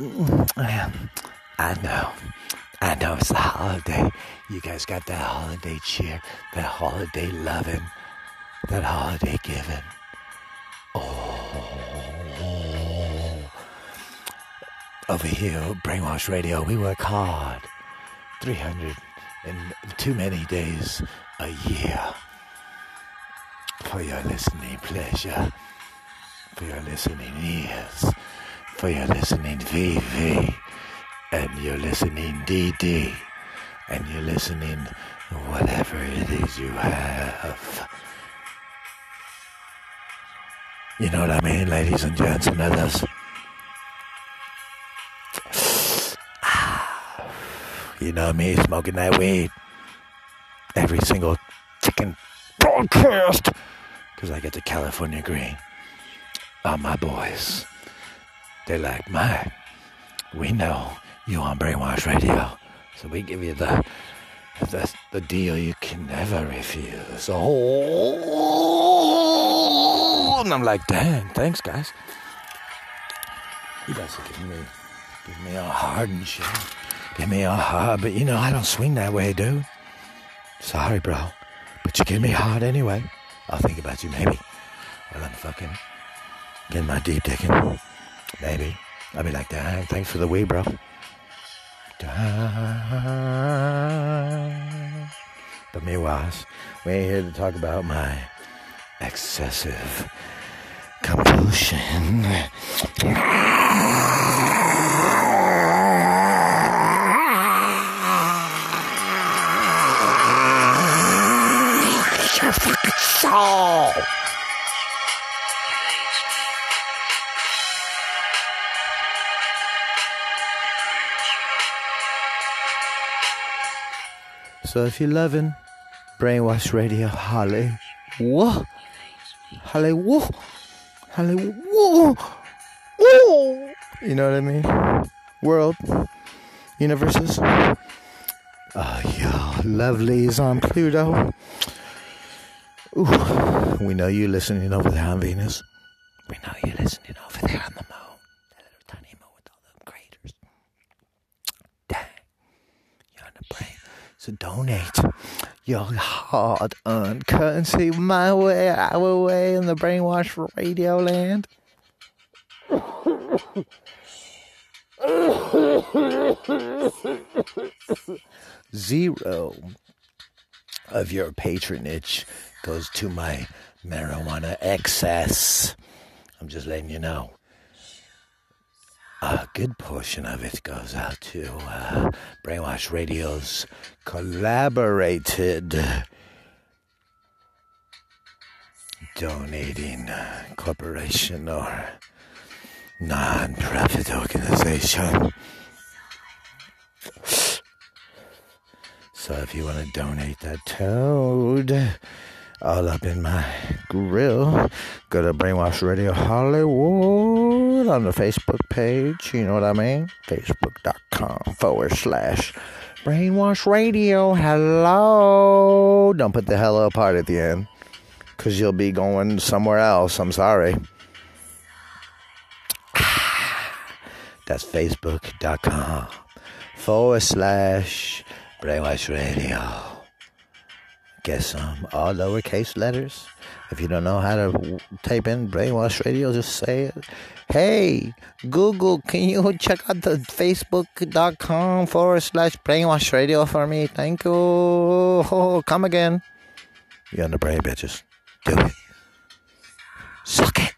I know. I know it's the holiday. You guys got that holiday cheer, that holiday loving, that holiday giving. Oh. Over here, Brainwash Radio, we work hard. 300 and too many days a year for your listening pleasure, for your listening ears, for your listening VV, and your listening DD, and your listening whatever it is you have. You know what I mean, ladies and gents and others? You know me smoking that weed every single fucking broadcast because I get the California green on my boys. They're like, my, we know you on Brainwash Radio, so we give you the the, the deal you can never refuse. Oh, and I'm like, dang, thanks, guys. You guys are giving me, giving me all hard and shit. Give me all hard, but you know I don't swing that way, dude. Sorry, bro, but you give me hard anyway. I'll think about you maybe. While I'm fucking getting my deep digging. Maybe. I'll be like, dang, thanks for the weed, bro. But meanwhile, we ain't here to talk about my excessive compulsion. Your fucking soul. So if you're loving Brainwash Radio, Holly, whoa, Holly, whoa, Holly, whoa, whoa. You know what I mean? World, universes. Oh, yo, lovelies on Pluto. Ooh, we know you're listening over there on Venus. We know you're listening over there on the moon. That little tiny moon with all the craters. Dang. You're on the brain. So donate your hard earned currency my way, our way in the brainwash radio land. Zero of your patronage goes to my marijuana excess. I'm just letting you know. A good portion of it goes out to uh, Brainwash Radio's collaborated donating corporation or non-profit organization. So if you want to donate that toad all up in my grill, go to Brainwash Radio Hollywood on the Facebook page. You know what I mean? Facebook.com forward slash Brainwash Radio. Hello. Don't put the hello part at the end because you'll be going somewhere else. I'm sorry. That's Facebook.com forward slash Brainwash Radio. Get all uh, lowercase letters. If you don't know how to type in Brainwash Radio, just say it. Hey, Google, can you check out the Facebook.com forward slash Brainwash Radio for me? Thank you. Oh, come again. You're on the brain, bitches. Do it. Suck it.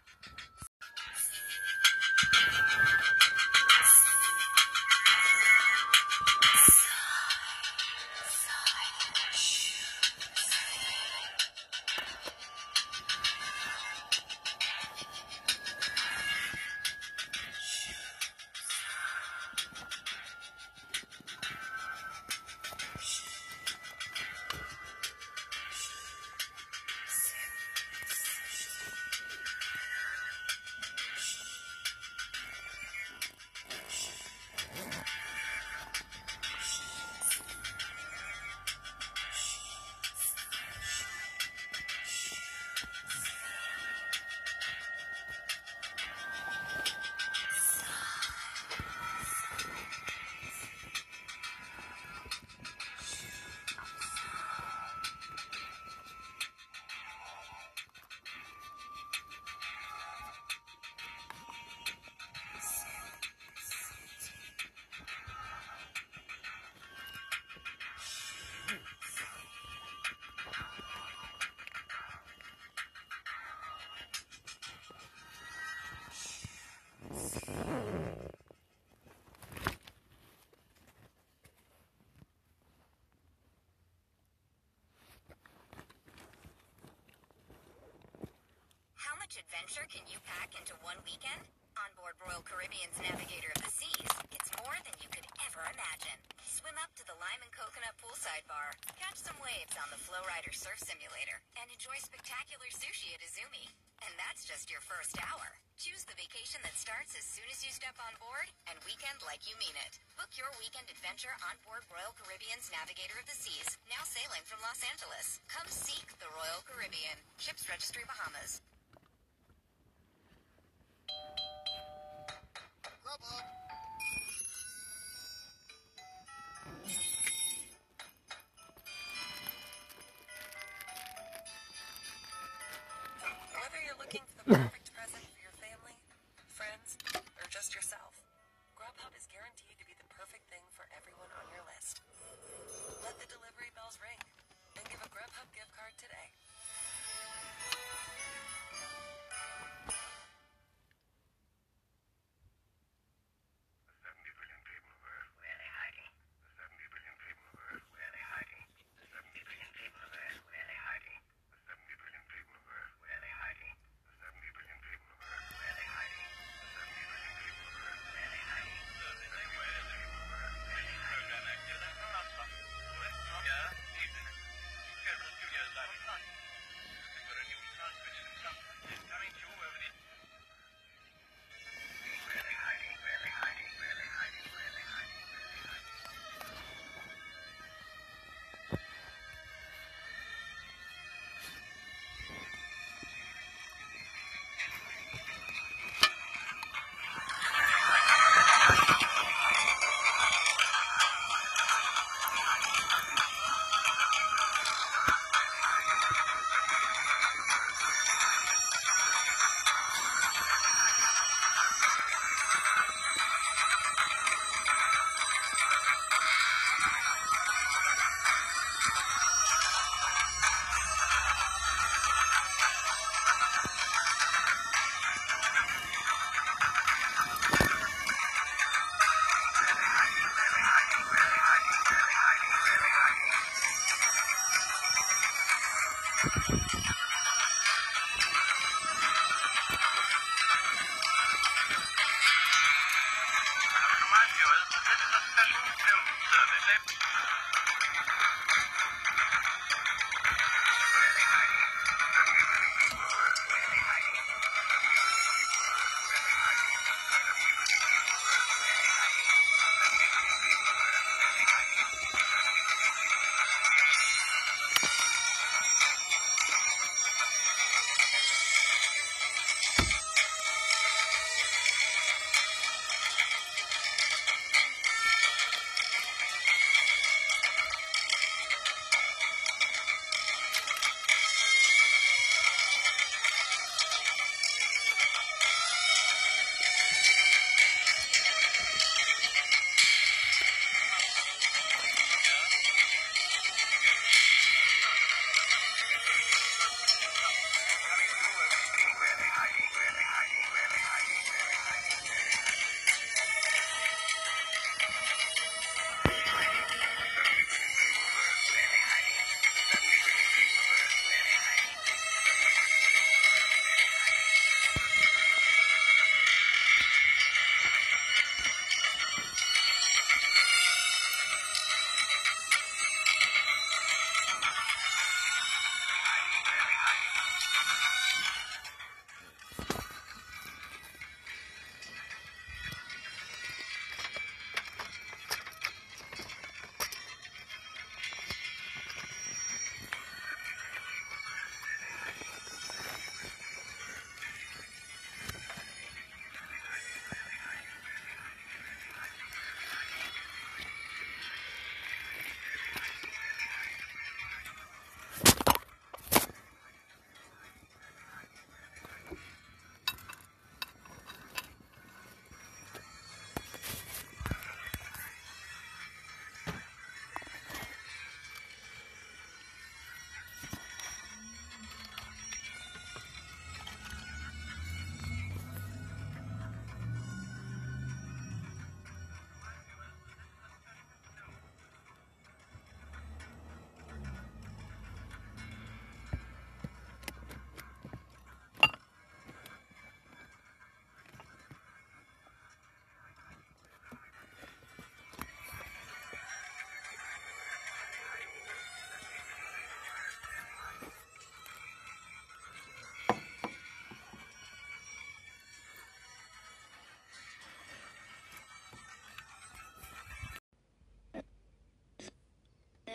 Navigator of the Seas, it's more than you could ever imagine. Swim up to the Lime and Coconut Poolside Bar, catch some waves on the Flowrider Surf Simulator, and enjoy spectacular sushi at Izumi. And that's just your first hour. Choose the vacation that starts as soon as you step on board and weekend like you mean it. Book your weekend adventure on board Royal Caribbean's Navigator of the Seas, now sailing from Los Angeles. Come seek the Royal Caribbean. Ships Registry Bahamas.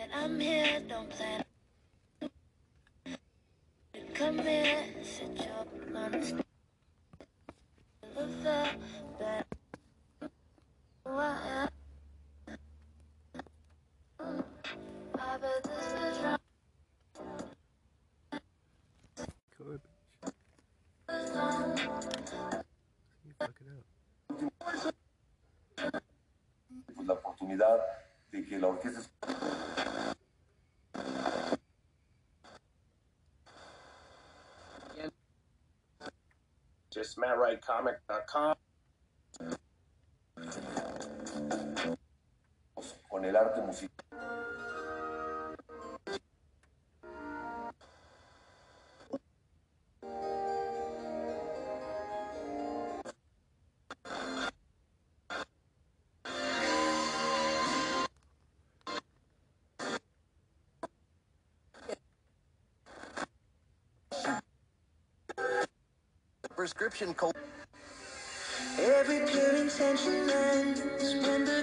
Come here, don't plan. Come here, sit your lunch. Look up, that. Why? I bet this is right. Good. You fuck it up. pues, la oportunidad de que la orquesta Just MattWrightComic.com. con el arte musical. Prescription cold. Every pure intention ends when the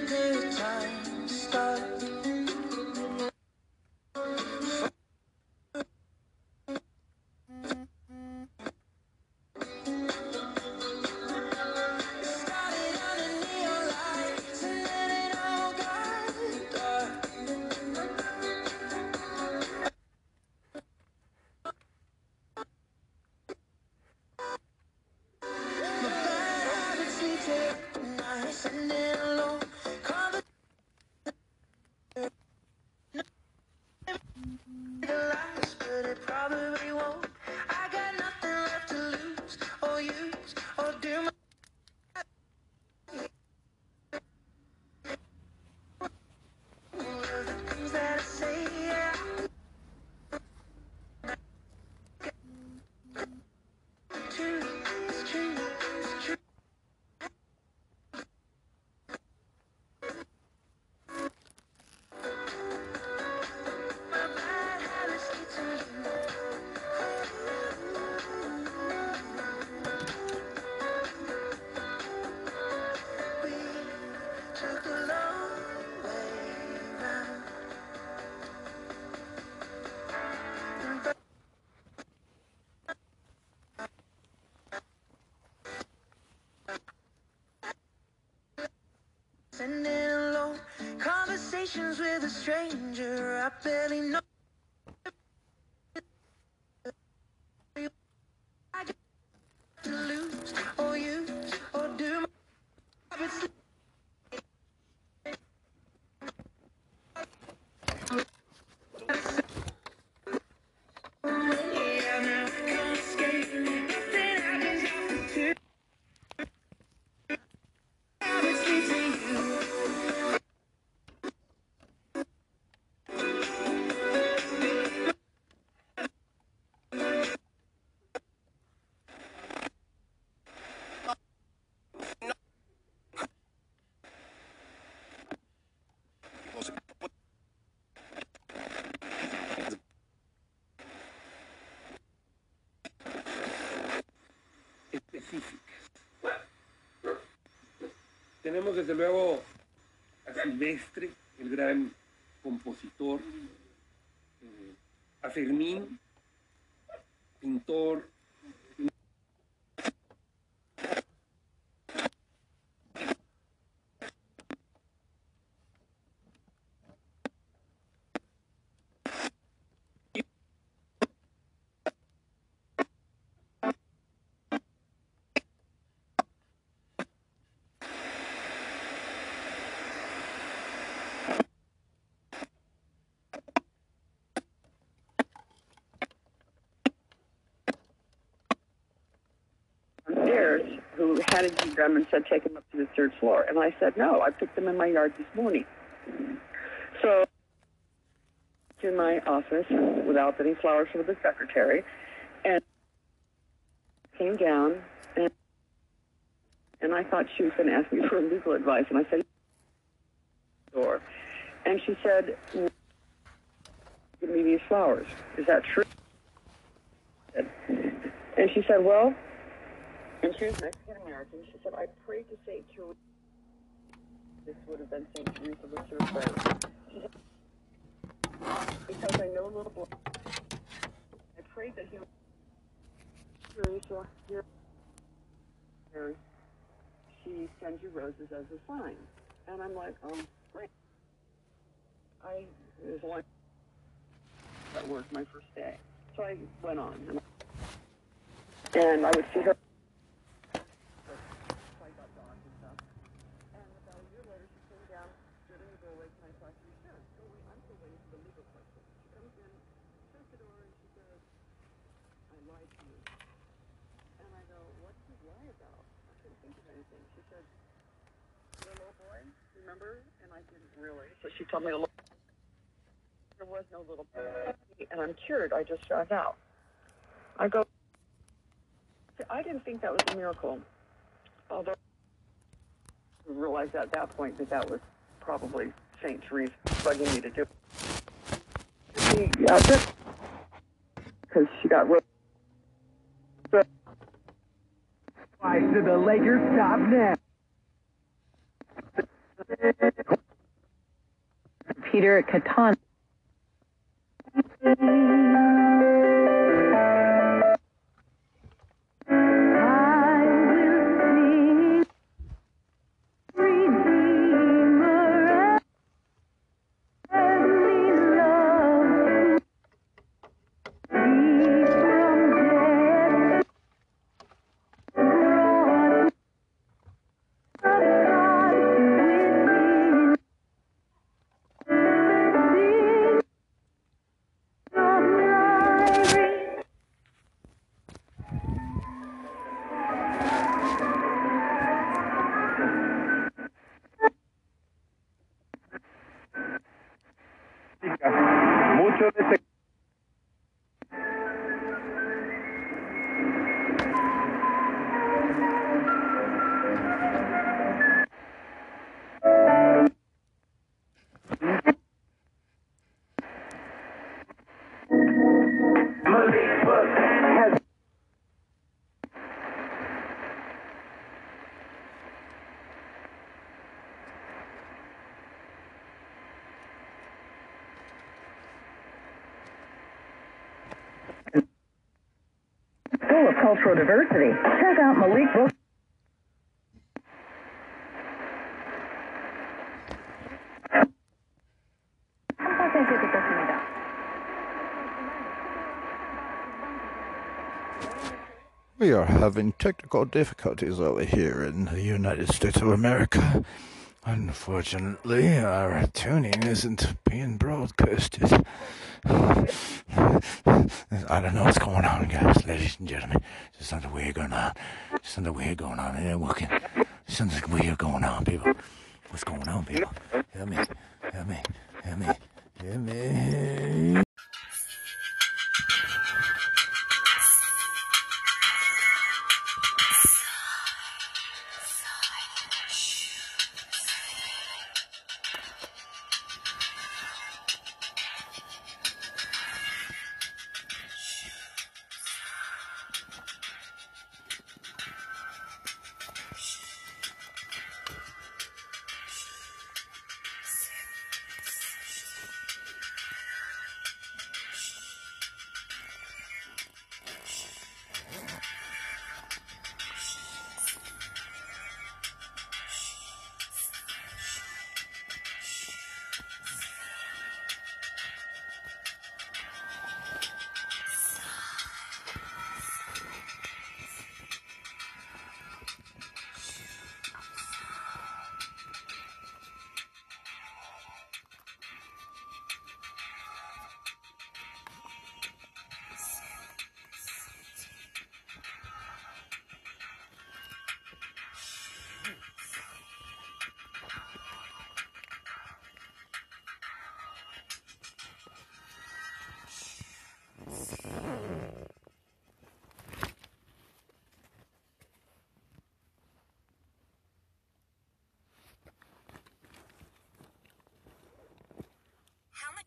conversations with a stranger I barely know. Tenemos desde luego a Silvestre, el gran compositor, eh, a Fermín, pintor, G and said, take him up to the third floor. And I said, no, I picked them in my yard this morning. So in my office without any flowers for the secretary and came down and and I thought she was going to ask me for legal advice and I said door and she said give me these flowers is that true and she said well and she was Mexican American. She said, I prayed to St. Teresa. This would have been St. Teresa her friends. Said, because I know a little boy. I prayed that he would. Teresa, here. She sends you roses as a sign. And I'm like, oh, great. I, was like, that work my first day. So I went on. And I would see her. So I got dogs and stuff. And about a year later, she came down, stood in the doorway, and I thought, she sure, go wait, I'm still waiting for the legal question. She comes in, shuts the door, and she says, I lied to you. And I go, what did you lie about? I couldn't think of anything. She said, the little boy, remember? And I didn't really. So she me. There was no little. And I'm cured. I just found out. I go, I didn't think that was a miracle. Although I realized at that point that that was probably St. Teresa bugging me to do it. Because she got Why should the Lakers stop now? Peter Catan. Cultural Diversity. Check out Malik Book. We are having technical difficulties over here in the United States of America. Unfortunately, our tuning isn't being broadcasted. I don't know what's going on, guys, ladies and gentlemen. There's something weird going on. There's something weird going on. It ain't working. There's something weird going on, people. What's going on, people? Help me. Help me. Help me.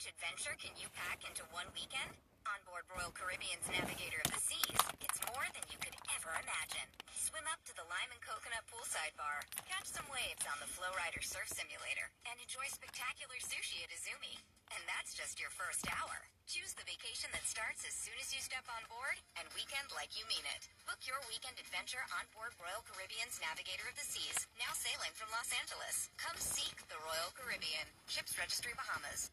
Much adventure can you pack into one weekend? On board Royal Caribbean's Navigator of the Seas, it's more than you could ever imagine. Swim up to the Lime and Coconut Poolside Bar, catch some waves on the Flowrider Surf Simulator and enjoy spectacular sushi at Izumi. And that's just your first hour. Choose the vacation that starts as soon as you step on board and weekend like you mean it. Book your weekend adventure on board Royal Caribbean's Navigator of the Seas, now sailing from Los Angeles. Come seek the Royal Caribbean. Ships Registry Bahamas.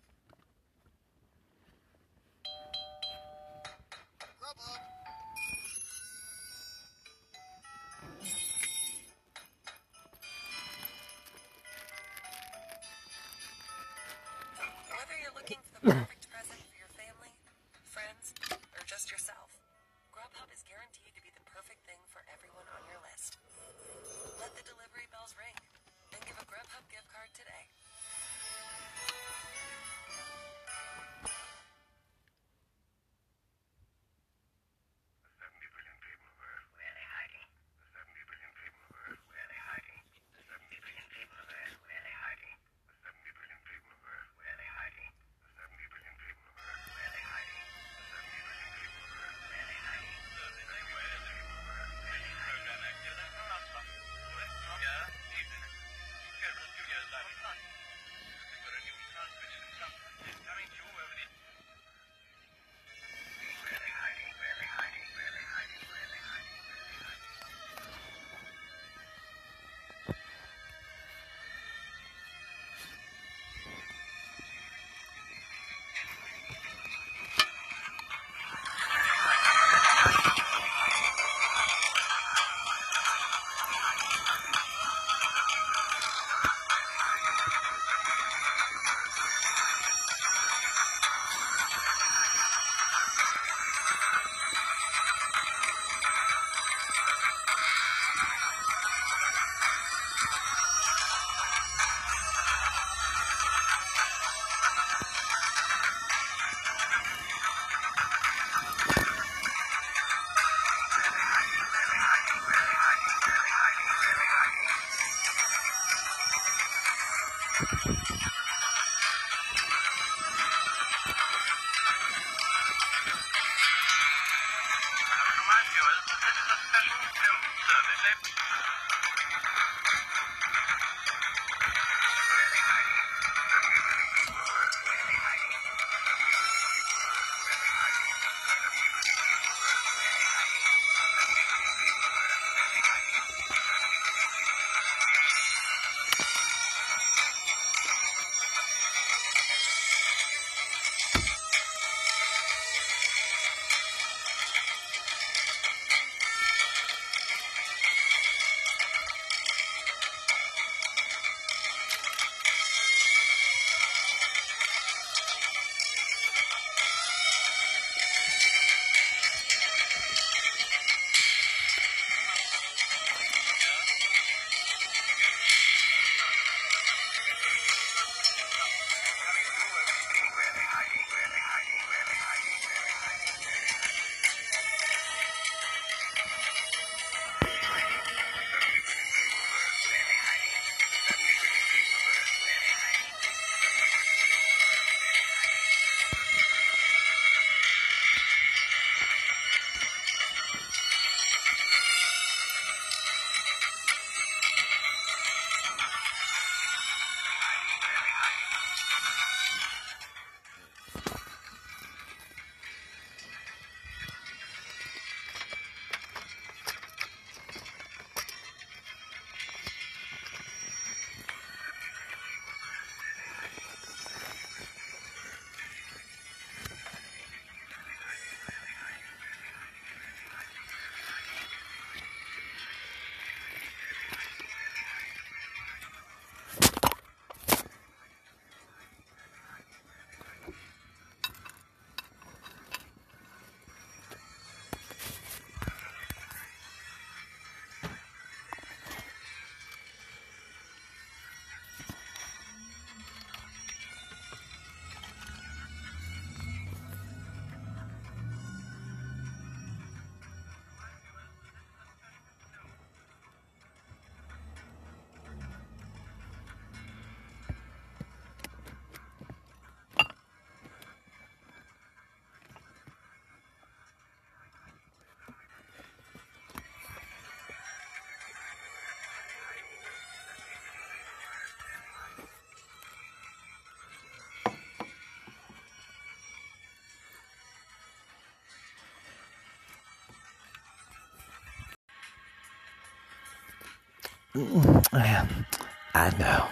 I know.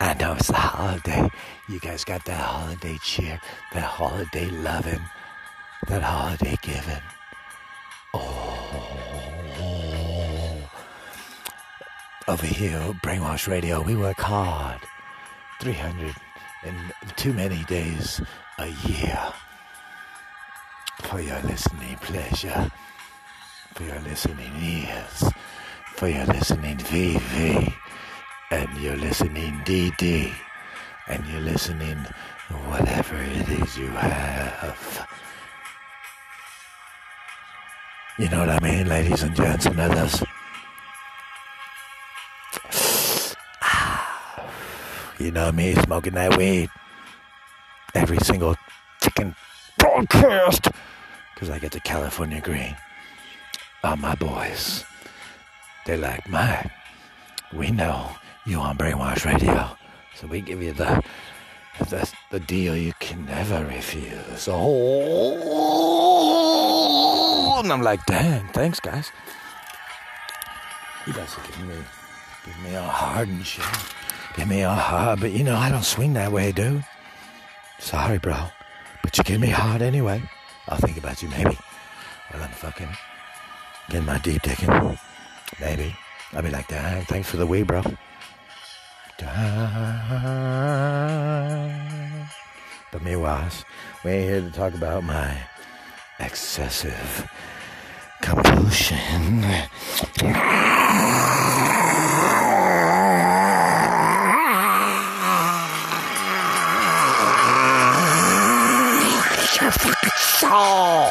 I know it's the holiday. You guys got that holiday cheer, that holiday loving, that holiday giving. Oh. Over here, Brainwash Radio, we work hard. 300 and too many days a year for your listening pleasure, for your listening ears, for your listening VV, and your listening DD, and your listening whatever it is you have. You know what I mean, ladies and gents and others? You know me smoking that weed every single fucking broadcast because I get the California green. Oh, my boys, they're like, man, we know you on Brainwash Radio, so we give you the the, the deal you can never refuse. Oh, and I'm like, dang, thanks, guys. You guys are giving me, giving me all hard and shit. Give me all hard, but you know I don't swing that way, dude. Sorry, bro, but you give me hard anyway. I'll think about you maybe while I'm fucking getting my deep digging. Maybe I'll be like, dang, thanks for the weed, bro. But me was, we ain't here to talk about my excessive compulsion. Your fucking soul.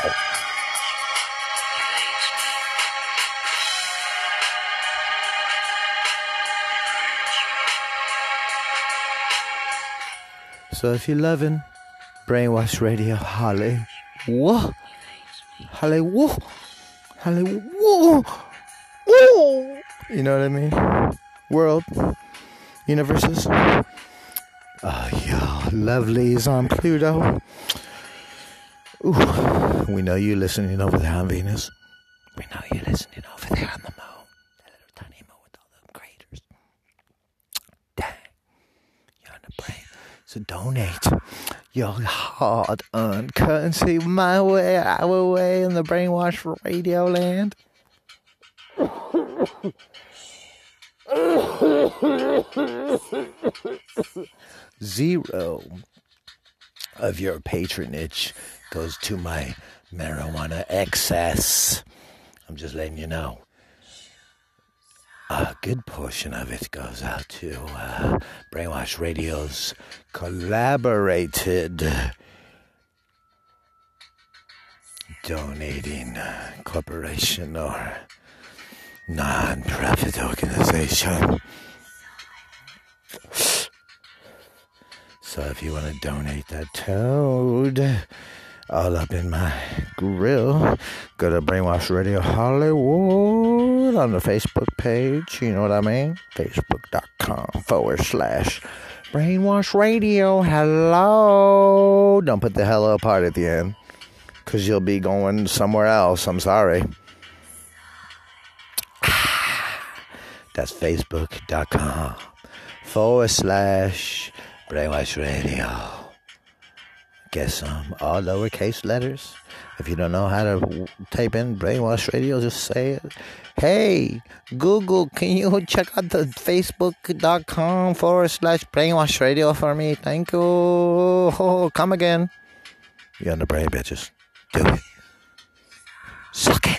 So if you're loving Brainwash Radio, Holly, whoa, Holly, whoa, Holly, whoa, whoa. You know what I mean? World, universes. Ah, oh, yo, lovelies on Pluto. Ooh, we know you're listening over there on Venus. We know you're listening over there on the moon. That little tiny moon with all the craters. Dang. You're on the brain. So donate your hard earned currency my way, our way in the brainwash radio land. Zero of your patronage goes to my marijuana excess. I'm just letting you know. A good portion of it goes out to uh, Brainwash Radio's collaborated donating corporation or non-profit organization. So if you want to donate that toad all up in my grill, go to Brainwash Radio Hollywood on the Facebook page. You know what I mean? Facebook.com forward slash Brainwash Radio. Hello. Don't put the hello part at the end because you'll be going somewhere else. I'm sorry. That's Facebook.com forward slash Brainwash Radio. Get some all lowercase letters. If you don't know how to type in Brainwash Radio, just say it. Hey, Google, can you check out the Facebook.com forward slash Brainwash Radio for me? Thank you. Oh, come again. You on the brain, bitches. Do it. Suck it.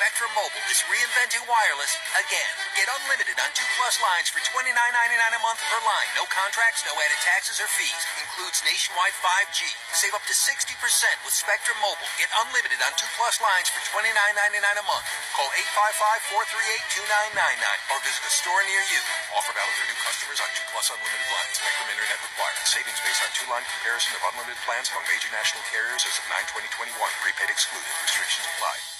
Spectrum Mobile is reinventing wireless again. Get unlimited on 2 Plus lines for $29.99 a month per line. No contracts, no added taxes or fees. Includes nationwide 5G. Save up to 60% with Spectrum Mobile. Get unlimited on 2 Plus lines for $29.99 a month. Call 855-438-2999 or visit a store near you. Offer valid for new customers on 2 Plus unlimited lines. Spectrum Internet required. Savings based on two-line comparison of unlimited plans among major national carriers as of 9-2021. Prepaid excluded. Restrictions apply.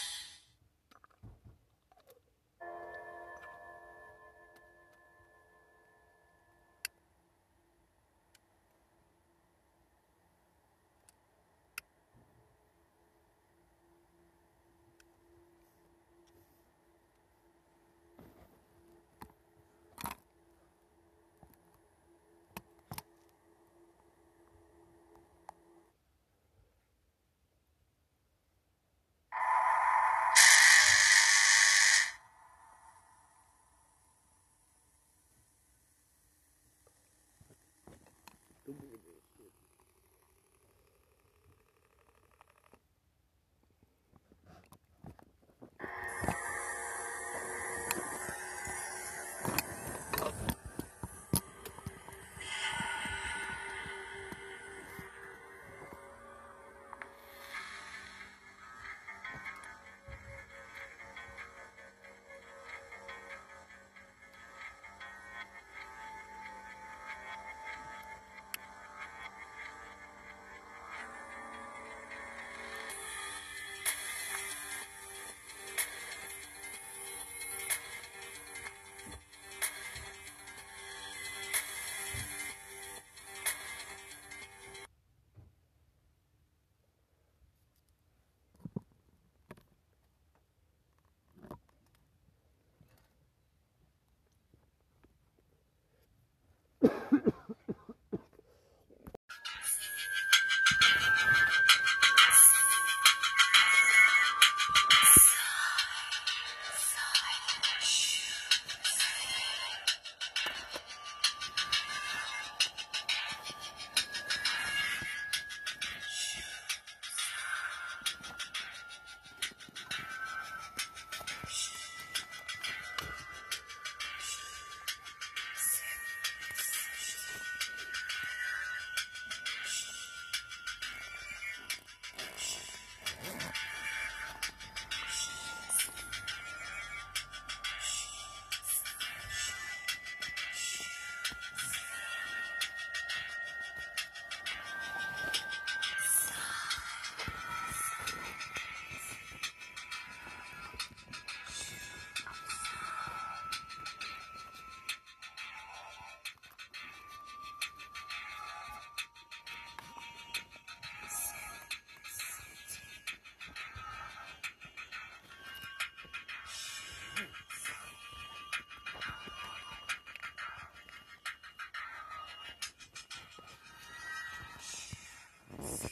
How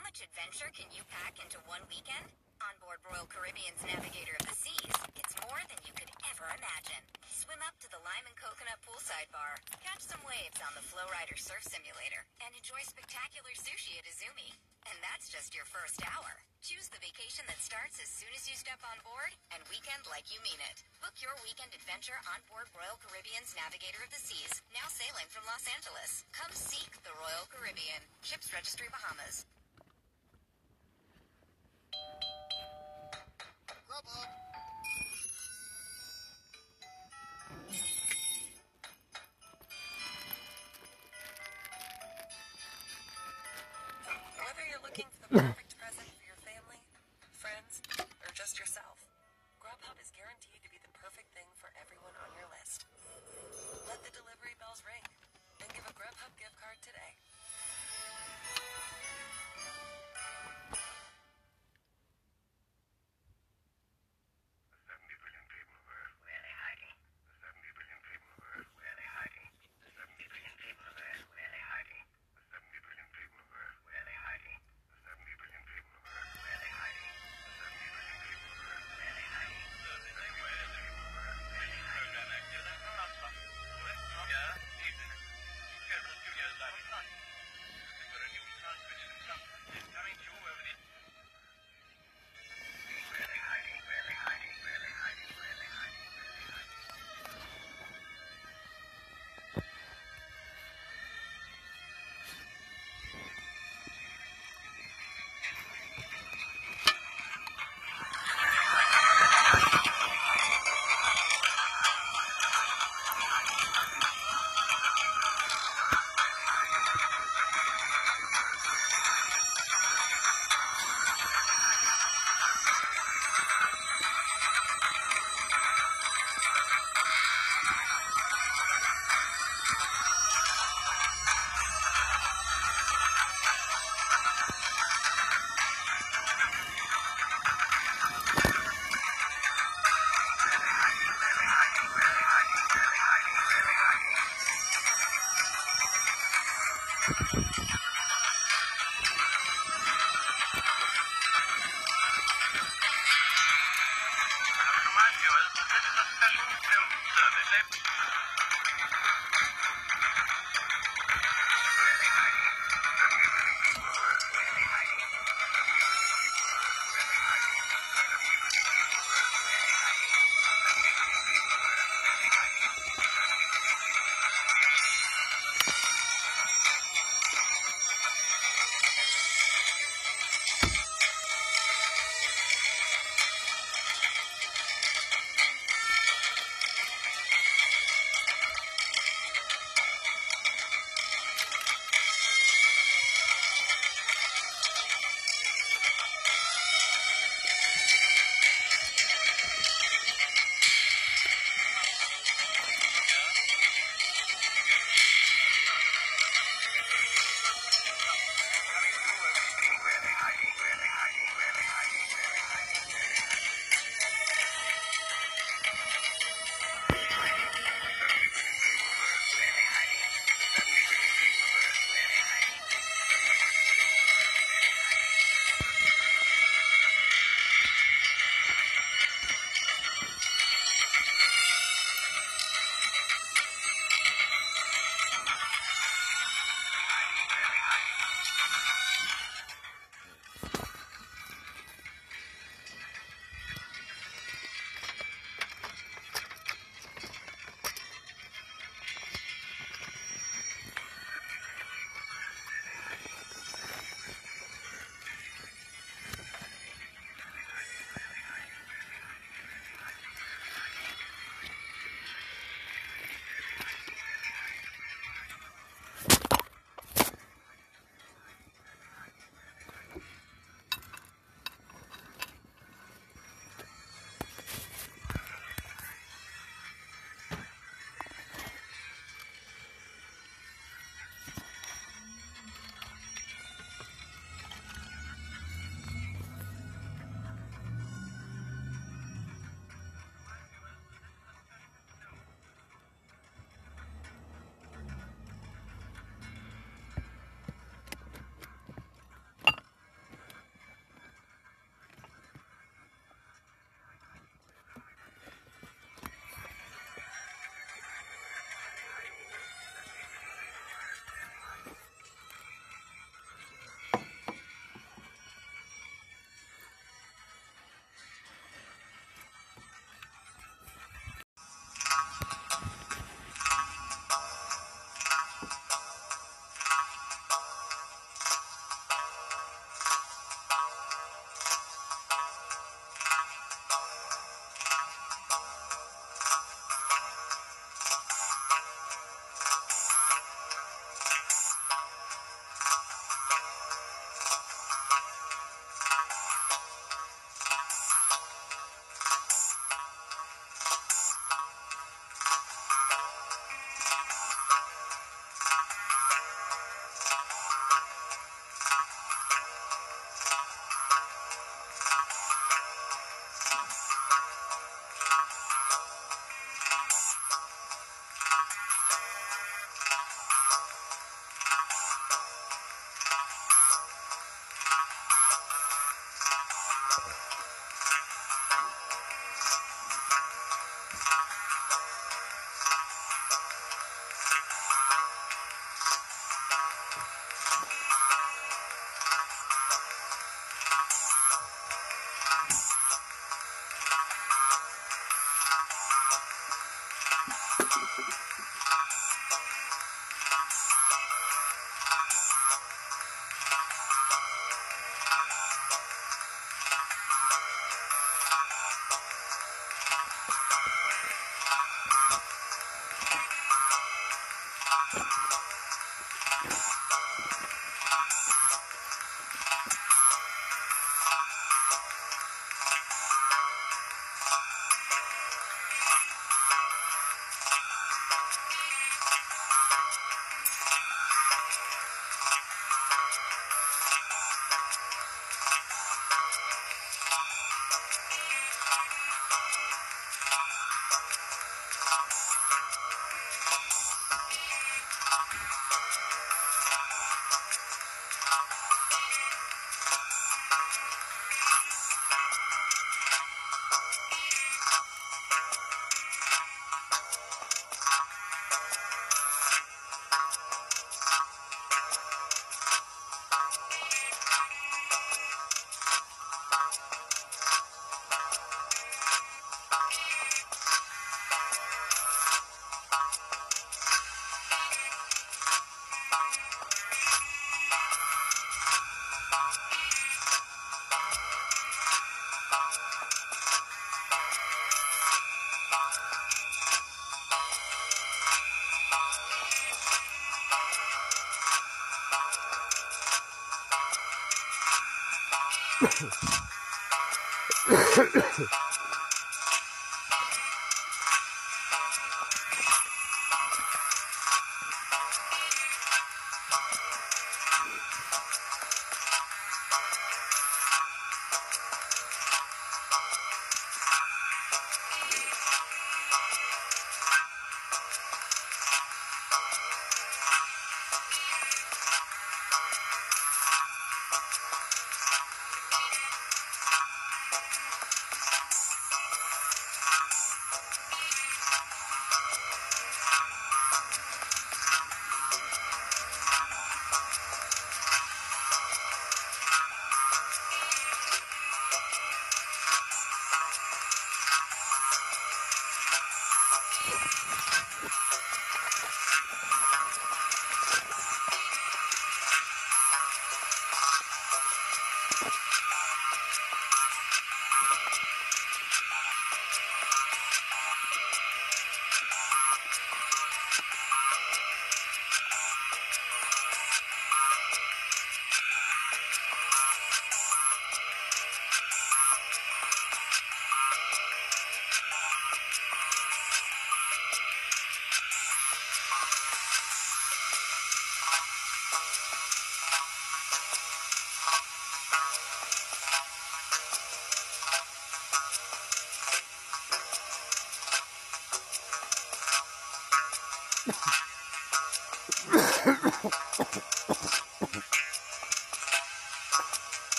much adventure can you pack into one weekend? On board Royal Caribbean's Navigator of the Seas, it's more than you could ever imagine. Swim up to the Lime and Coconut Poolside Bar, catch some waves on the Flowrider Surf Simulator, and enjoy spectacular sushi at Izumi. And that's just your first hour. Choose the vacation that starts as soon as you step on board and weekend like you mean it. Book your weekend adventure on board Royal Caribbean's Navigator of the Seas, now sailing from Los Angeles. Come seek the Royal Caribbean. Ships Registry Bahamas.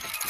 Todd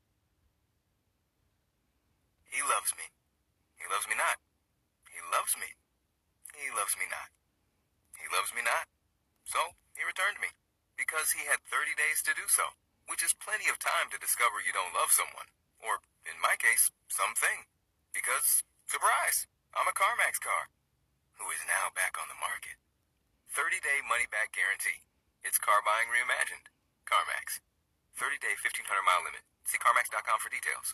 He loves me. He loves me not. He loves me. He loves me not. He loves me not. So, he returned me. Because he had 30 days to do so. Which is plenty of time to discover you don't love someone. Or, in my case, something. Because, surprise, I'm a CarMax car. Who is now back on the market. 30-day money-back guarantee. It's car buying reimagined. CarMax. 30-day 1,500-mile limit. See CarMax.com for details.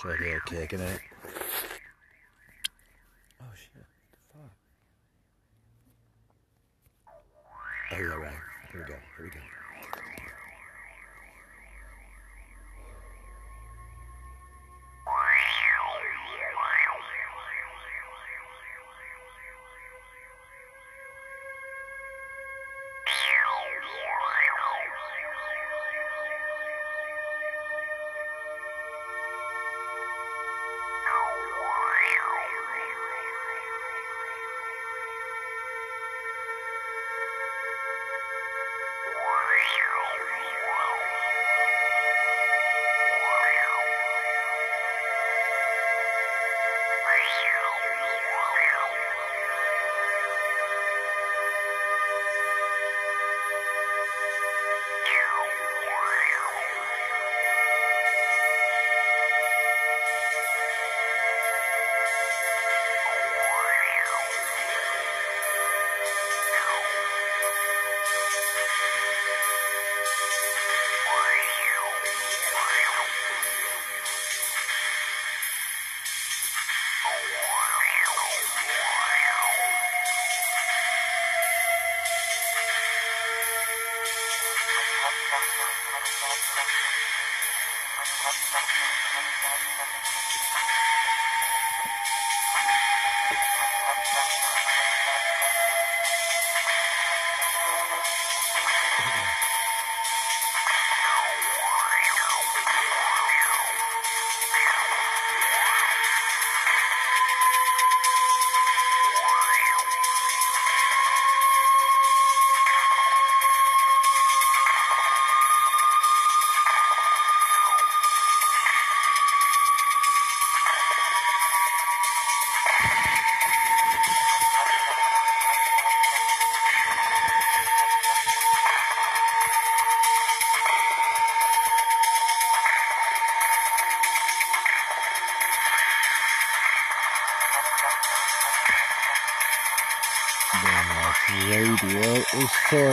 Brainwash Radio kicking it?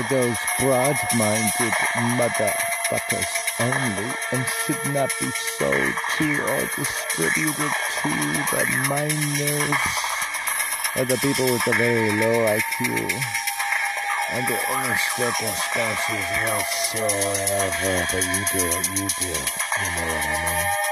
Those broad-minded motherfuckers only and should not be sold to or distributed to the minors or the people with a very low IQ And under any circumstances whatsoever. But you do it, you do. You know what I mean?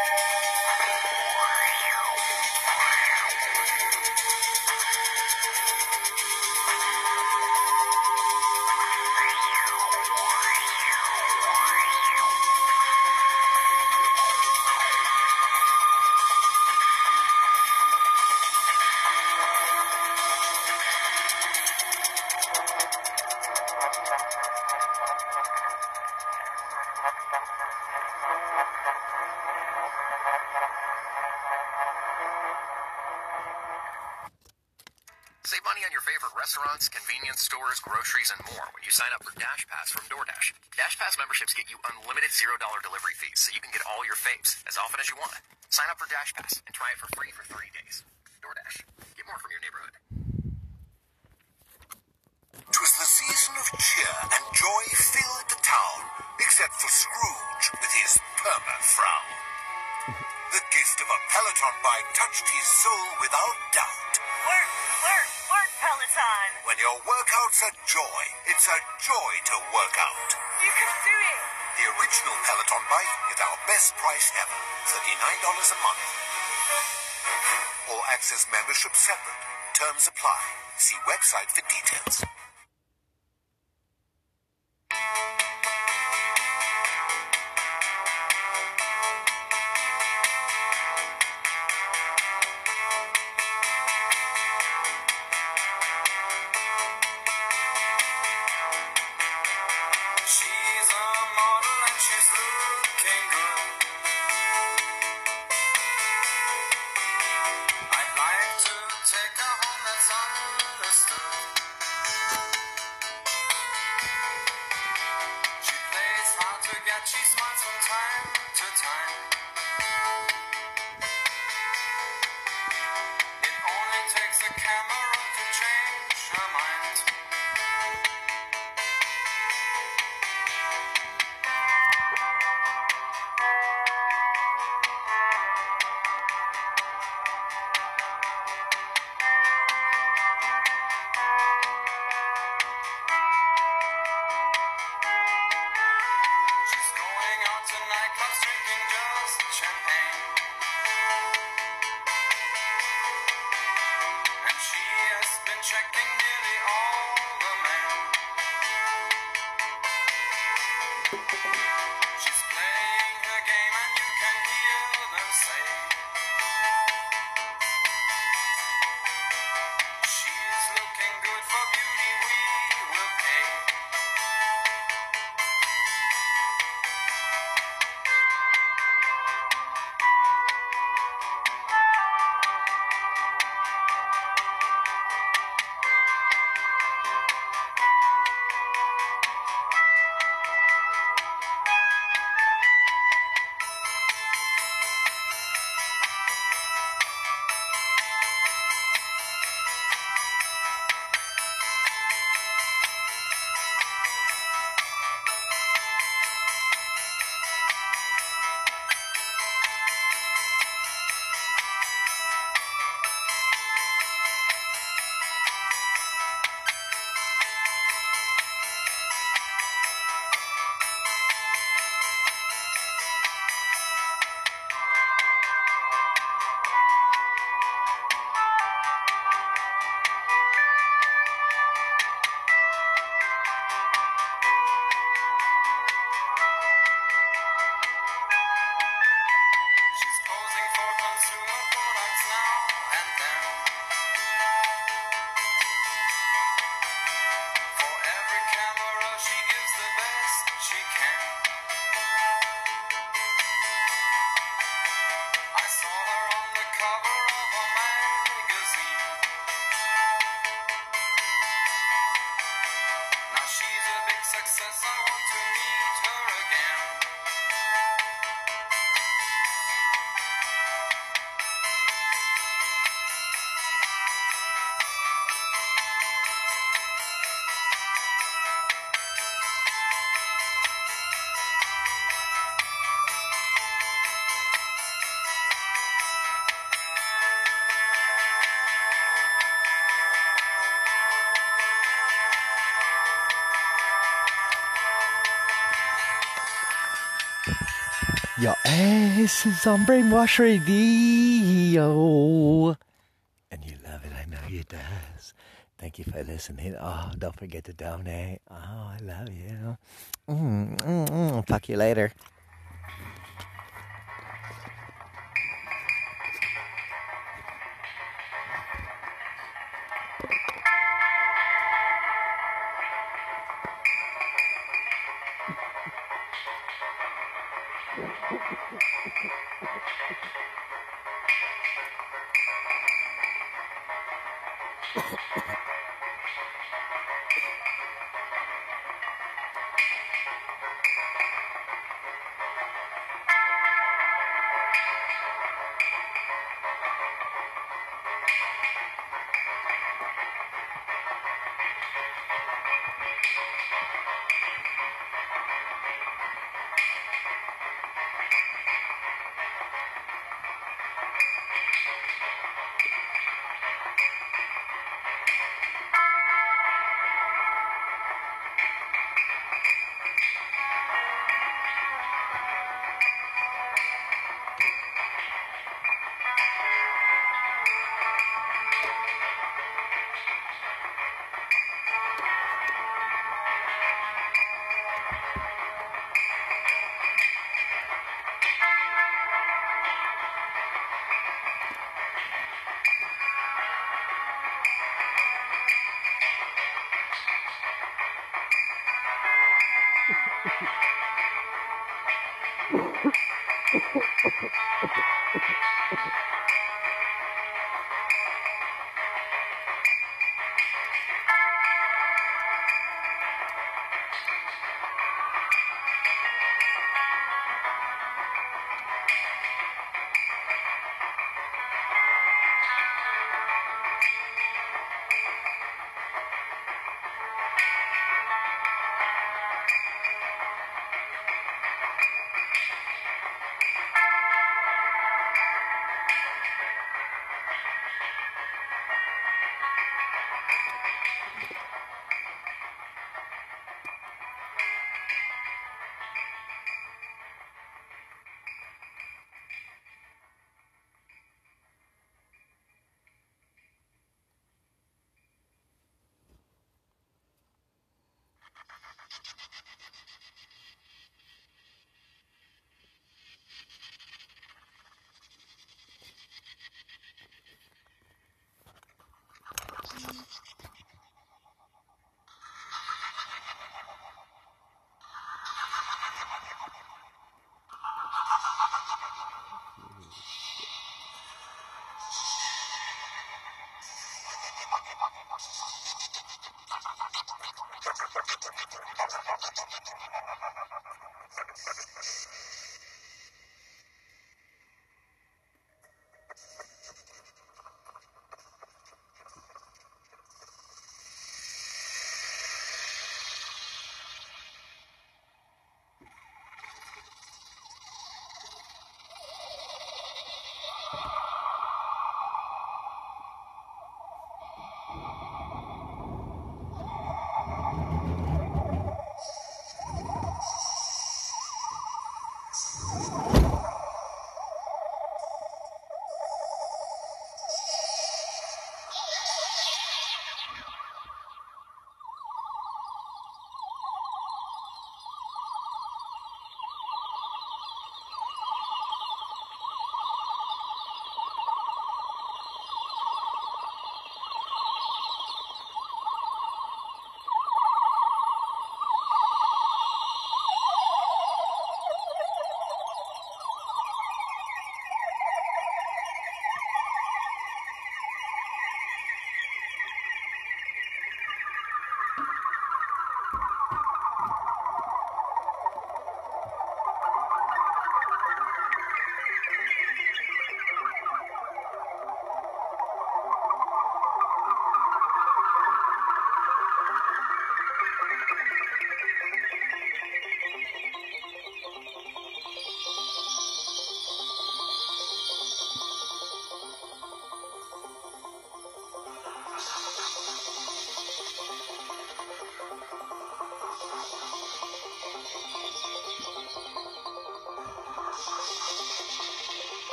When your workout's a joy, it's a joy to work out. You can do it. The original Peloton bike is our best price ever, $39 a month. All access membership separate. Terms apply. See website for details. Your ass is on Brainwash Radio. And you love it, I know you does. Thank you for listening. Oh, don't forget to donate. Oh, I love you. Mm, mm, mm. To you later.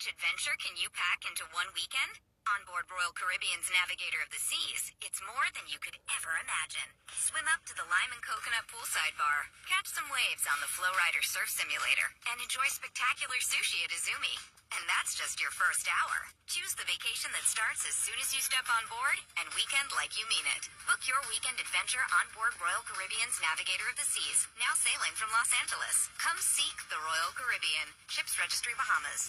much adventure can you pack into one weekend? On board Royal Caribbean's Navigator of the Seas, it's more than you could ever imagine. Swim up to the Lime and Coconut Poolside Bar, catch some waves on the Flowrider Surf Simulator, and enjoy spectacular sushi at Izumi. And that's just your first hour. Choose the vacation that starts as soon as you step on board and weekend like you mean it. Book your weekend adventure on board Royal Caribbean's Navigator of the Seas, now sailing from Los Angeles. Come seek the Royal Caribbean. Ships Registry Bahamas.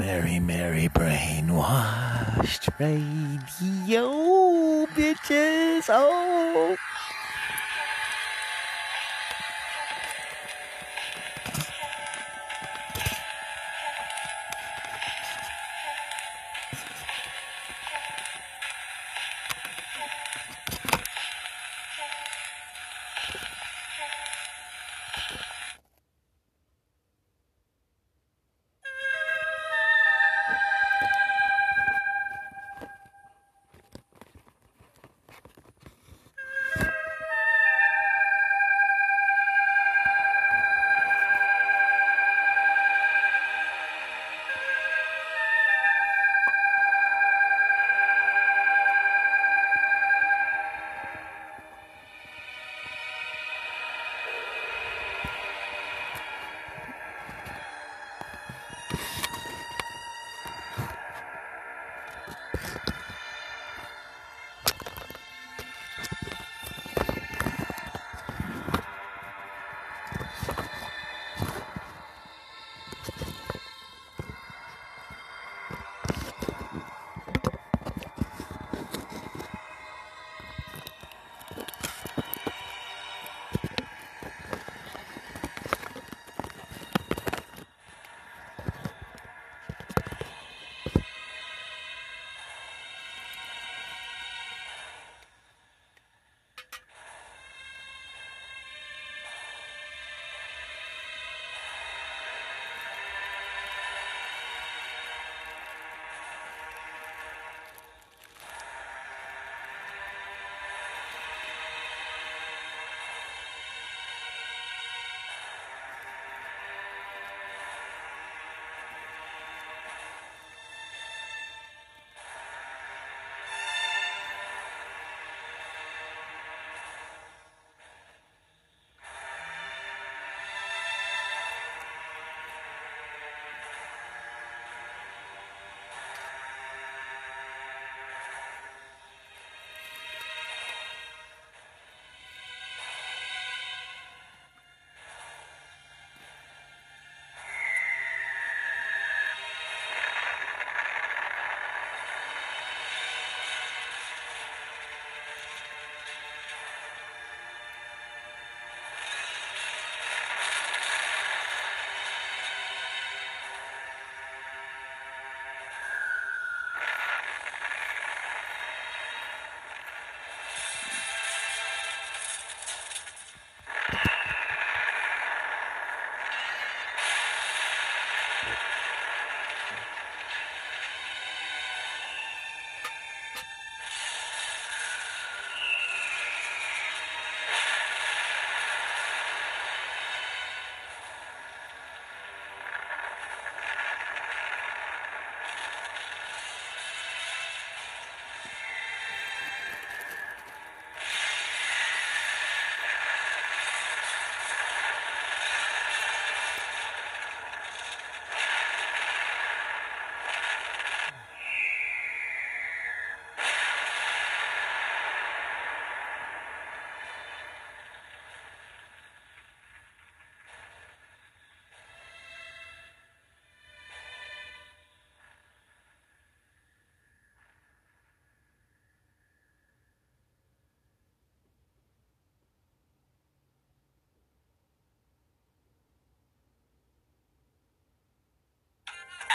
Mary, Mary, brainwashed radio, bitches. Oh.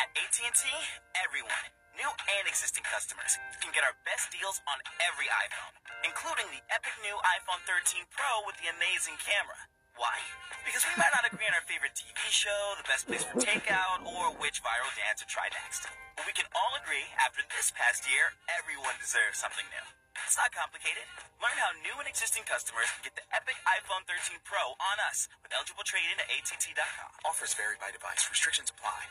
At AT&T, everyone, new and existing customers, can get our best deals on every iPhone, including the epic new iPhone 13 Pro with the amazing camera. Why? Because we might not agree on our favorite TV show, the best place for takeout, or which viral dance to try next. But we can all agree after this past year, everyone deserves something new. It's not complicated. Learn how new and existing customers can get the epic iPhone 13 Pro on us with eligible trade-in at att.com. Offers vary by device. Restrictions apply.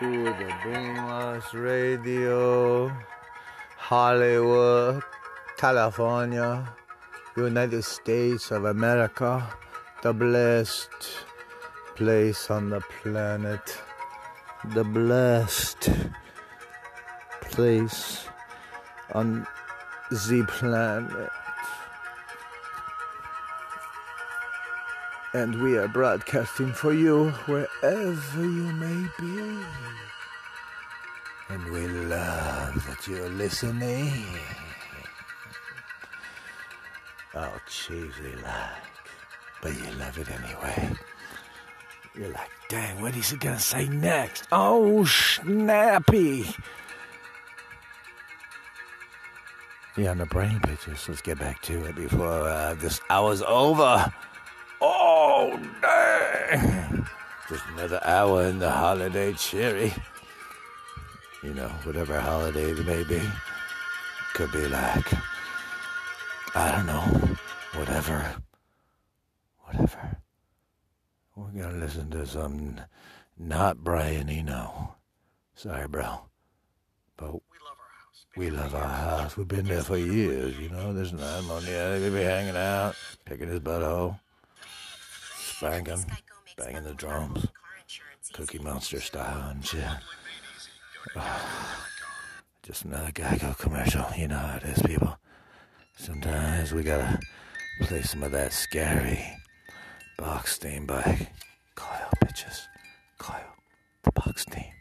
To the Brainwash Radio, Hollywood, California, United States of America, the blessed place on the planet, the blessed place on the planet. And we are broadcasting for you wherever you may be. And we love that you're listening. Oh, cheesy like, but you love it anyway. You're like, dang, what is he gonna say next? Oh, snappy. Yeah, on the brain pictures. Let's get back to it before uh, this hour's over. Oh, dang. Just another hour in the holiday cherry. You know, whatever holiday it may be. Could be like, I don't know, whatever. Whatever. We're going to listen to some not Brian Eno. Sorry, bro. But we love our house. We've been there for years, you know. There's nothing on the other. We be hanging out, picking his butthole, spanking, banging the drums, Cookie Monster style and shit. Ah, just another Geico commercial. You know how it is, people. Sometimes we gotta play some of that scary box theme by Kyle Bitches. Kyle, the box theme.